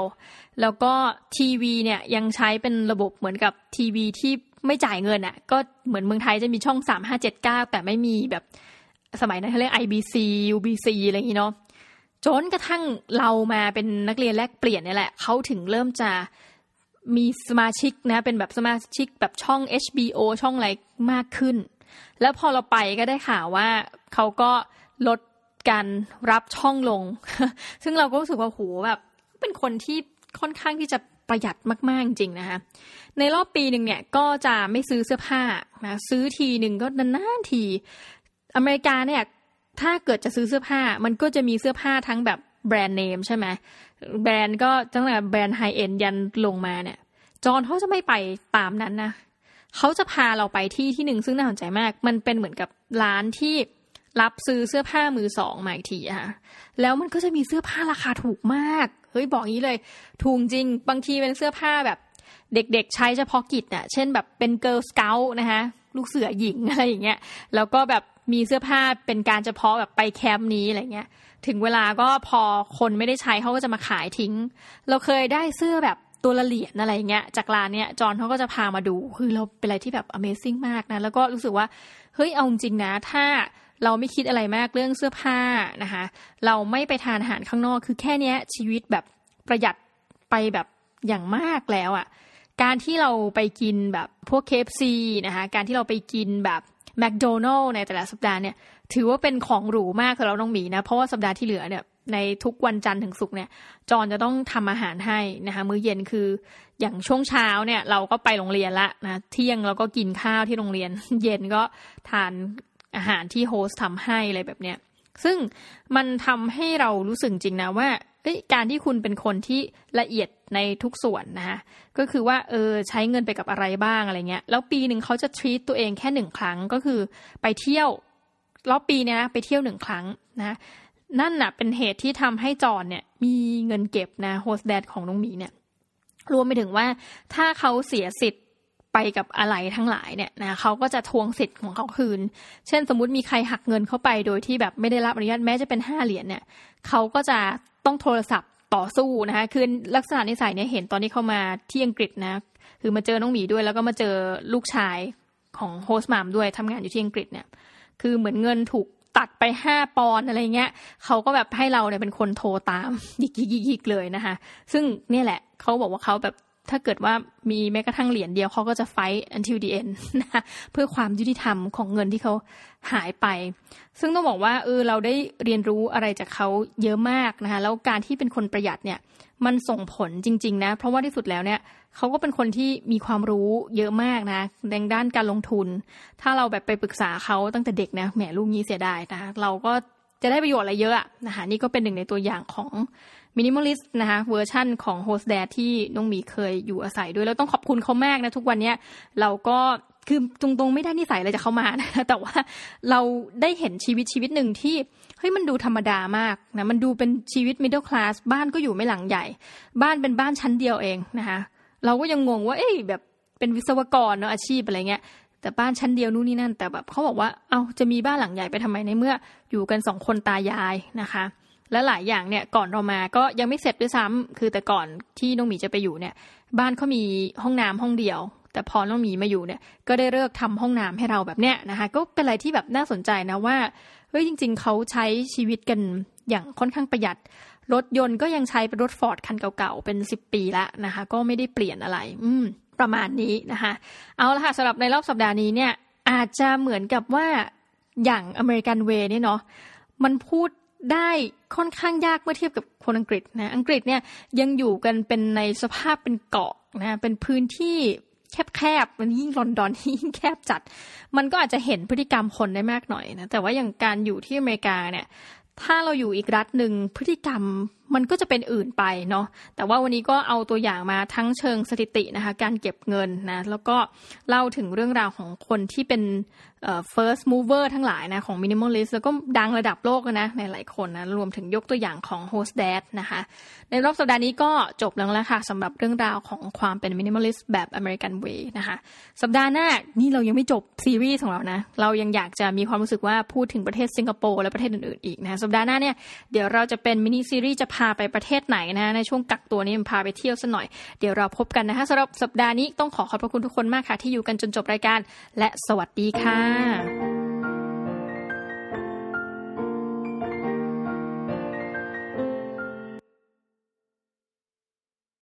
แล้วก็ทีวีเนี่ยยังใช้เป็นระบบเหมือนกับทีวีที่ไม่จ่ายเงินอะ่ะ ก็เหมือนเมืองไทยจะมีช่องสามห้าเจ็ดเก้าแต่ไม่มีแบบสมัยนั้นเขาเรียก IBC UBC อะไรอย่างนี้เนาะจนกระทั่งเรามาเป็นนักเรียนแลกเปลี่ยนเนี่ยแหละเขาถึงเริ่มจะมีสมาชิกนะเป็นแบบสมาชิกแบบช่อง HBO ช่องอะไรมากขึ้น แล้วพอเราไปก็ได้ข่าวว่าเขาก็ลด การรับช่องลง ซึ่งเราก็รู้สึกว่าโหแบบเป็นคนที่ค่อนข้างที่จะประหยัดมาก ๆ จริงนะคะในรอบปีหนึ่งเนี่ยก็จะไม่ซื้อเสื้อผ้านะซื้อทีหนึ่งก็นานๆที อเมริกาเนี่ยถ้าเกิดจะซื้อเสื้อผ้า มันก็จะมีเสื้อผ้าทั้งแบบแบรนด์เนมใช่ไหมแบรนด์ก็ตั้งแต่แบรนด์ high-end ยันลงมาเนี่ย จอนเขาจะไม่ไปตามนั้นนะเขาจะพาเราไปที่ที่หนึ่งซึ่งน่าสนใจมาก มันเป็นเหมือนกับร้านที่ รับซื้อเสื้อผ้ามือสองมาอีกทีค่ะแล้วมันก็จะมีเสื้อผ้าราคาถูกมาก เฮ้ยบอกงี้เลย ถูกจริง บางทีเป็นเสื้อผ้าแบบเด็กๆใช้เฉพาะกิจน่ะ เช่นแบบเป็น girl scout นะคะลูกเสือหญิงอะไรอย่างเงี้ย แล้วก็แบบมีเสื้อผ้าเป็นการเฉพาะแบบไปแคมป์นี้อะไรเงี้ย ถึงเวลาก็พอคนไม่ได้ใช้เขาก็จะมาขายทิ้ง เราเคยได้เสื้อแบบตัวละเหรียญอะไรเงี้ย จากร้านเนี้ยจอนเขาก็จะพามาดู คือเราเป็นอะไรที่แบบ Amazing มากนะ แล้วก็รู้สึกว่า เฮ้ยเอาจริงนะ ถ้า เราไม่คิดอะไรมากเรื่องเสื้อผ้านะคะ เราไม่ไปทานอาหารข้างนอก คือแค่นี้ชีวิตแบบประหยัดไปแบบอย่างมากแล้วอะ่ะ การที่เราไปกินแบบพวกเคฟซีนะคะ การที่เราไปกินแบบแมคโดนัลล์ในแต่ละสัปดาห์เนี่ย ถือว่าเป็นของหรูมากสำหรับน้องหมีนะ เพราะว่าสัปดาห์ที่เหลือเนี่ยในทุกวันจันทร์ถึงศุกร์เนี่ย จอนจะต้องทำอาหารให้นะคะ มื้อเย็นคืออย่างช่วงเช้าเนี่ย เราก็ไปโรงเรียนละนะเที่ยงเราก็กินข้าวที่โรงเรียน เย็นก็ทาน อาหารที่โฮสทำให้อะไรแบบเนี้ยซึ่งมันทำให้เรารู้สึกจริงนะว่าการที่คุณเป็นคนที่ละเอียดในทุกส่วนนะคะก็คือว่าเออใช้เงินไปกับอะไรบ้างอะไรเงี้ยแล้วปีหนึ่งเขาจะทรีตตัวเองแค่หนึ่งครั้งก็คือไปเที่ยวรอบปีเนี้ยนะไปเที่ยวหนึ่งครั้งนะนั่นน่ะเป็นเหตุที่ทำให้จอนเนี่ยมีเงินเก็บนะโฮสแดดของน้องหมีเนี่ยรวมไปถึงว่าถ้าเขาเสียสิทธิ์ ไปกับอะไรทั้งหลายเนี่ยนะเขาก็จะทวงสิทธิ์ของเขาคืน เช่นสมมติมีใครหักเงินเข้าไปโดยที่แบบไม่ได้รับอนุญาตแม้จะเป็นห้าเหรียญเนี่ยเขาก็จะต้องโทรศัพท์ต่อสู้นะคะคือลักษณะนิสัยเนี่ยเห็นตอนที่เขามาที่อังกฤษนะคือมาเจอน้องหมีด้วยแล้วก็มาเจอลูกชายของโฮสต์มามด้วยทำงานอยู่ที่อังกฤษเนี่ย คือเหมือนเงินถูกตัดไปห้าปอนอะไรเงี้ยเขาก็แบบให้เราเนี่ยเป็นคนโทรตามยิกยิกยิกเลยนะคะ ซึ่งเนี่ยแหละเขาบอกว่าเขาแบบ ถ้าเกิดว่ามีแม้กระทั่งเหรียญเดียวเขาก็จะไฟ until the end นะเพื่อความยุติธรรมของเงินที่เขาหายไป ซึ่งต้องบอกว่าเออเราได้เรียนรู้อะไรจากเขาเยอะมากนะคะแล้วการที่เป็นคนประหยัดเนี่ยมันส่งผลจริง ๆ นะ เพราะว่าที่สุดแล้วเนี่ยเขาก็เป็นคนที่มีความรู้เยอะมากนะในด้านการลงทุน ถ้าเราแบบไปปรึกษาเขาตั้งแต่เด็กนะแหมรู้งี้เสียดายนะคะเราก็จะได้ประโยชน์อะไรเยอะนะคะนี่ก็เป็นหนึ่งในตัวอย่างของ minimalist นะคะเวอร์ชั่นของ host dad ที่น้องหมีเคยอยู่อาศัยด้วย แล้วต้องขอบคุณเขามากนะทุกวันนี้เราก็คือตรงๆไม่ได้นิสัยอะไรจากเขามานะแต่ว่าเราได้เห็นชีวิตชีวิตหนึ่งที่เฮ้ยมันดูธรรมดามากนะมันดูเป็นชีวิตมิดเดิลคลาสบ้านก็อยู่ไม่หลังใหญ่ บ้านเป็นบ้านชั้นเดียวเองนะคะเราก็ยังงงว่าเอ้ยแบบเป็นวิศวกรเนาะอาชีพอะไรเงี้ยแต่บ้านชั้นเดียวนู่นนี่นั่น แต่แบบเขาบอกว่าเอาจะมีบ้านหลังใหญ่ไปทำไมในเมื่อ อยู่กันสองคนตายายนะคะ และหลายอย่างเนี่ยก่อนเรามาก็ยังไม่เสร็จด้วยซ้ำคือแต่ก่อนที่น้องหมีจะไปอยู่เนี่ย บ้านเขามีห้องน้ำห้องเดียว แต่พอน้องหมีมาอยู่เนี่ย ก็ได้เลิกทำห้องน้ำให้เราแบบเนี้ยนะคะ ก็เป็นอะไรที่แบบน่าสนใจนะว่าเฮ้ยจริง ๆเขาใช้ชีวิตกันอย่างค่อนข้างประหยัดรถยนต์ก็ยังใช้เป็นรถฟอร์ดคันเก่าๆ เป็นสิบปีละนะคะ ก็ไม่ได้เปลี่ยนอะไร อืม ประมาณนี้นะคะ เอาละค่ะสำหรับในรอบสัปดาห์นี้เนี่ย อาจจะเหมือนกับว่าอย่างอเมริกันเวย์เนี่ยเนาะมันพูด ได้ค่อนข้างยากเมื่อเทียบกับคนอังกฤษนะอังกฤษเนี่ยยังอยู่กันเป็นในสภาพเป็นเกาะนะเป็นพื้นที่แคบๆมันยิ่งลอนดอนยิ่งแคบจัด มันก็อาจจะเห็นพฤติกรรมคนได้มากหน่อยนะแต่ว่าอย่างการอยู่ที่อเมริกาเนี่ยถ้าเราอยู่อีกรัฐหนึ่งพฤติกรรม มันก็จะเป็นอื่นไปเนาะแต่ว่าวันนี้ก็เอาตัวอย่างมาทั้งเชิงสถิตินะคะ การเก็บเงินนะแล้วก็เล่าถึงเรื่องราวของคนที่เป็น first mover ทั้งหลายนะของ minimalist แล้วก็ดังระดับโลกนะในหลายคนนะรวมถึงยกตัวอย่างของ host dad นะคะ ในรอบสัปดาห์นี้ก็จบแล้วล้วค่ะสำหรับเรื่องราวของความเป็น minimalist แบบ American way นะคะ สัปดาห์หน้านี่เรายังไม่จบซีรีส์ของเรานะเรายังอยากจะมีความรู้สึกว่าพูดถึงประเทศสิงคโปร์และประเทศอื่นๆอีกนะสัปดาห์หน้าเนี่ยเดี๋ยวเราจะเป็นมินิซีรีส์จะพาไปประเทศไหนนะในช่วงกักตัวนี้มันพาไปเที่ยวสัหน่อย เดี๋ยวเราพบกันนะคะสำหรับสัปดาห์นี้ต้องขอขอบพระคุณทุกคนมากค่ะที่อยู่กันจนจบรายการ และสวัสดีค่ะ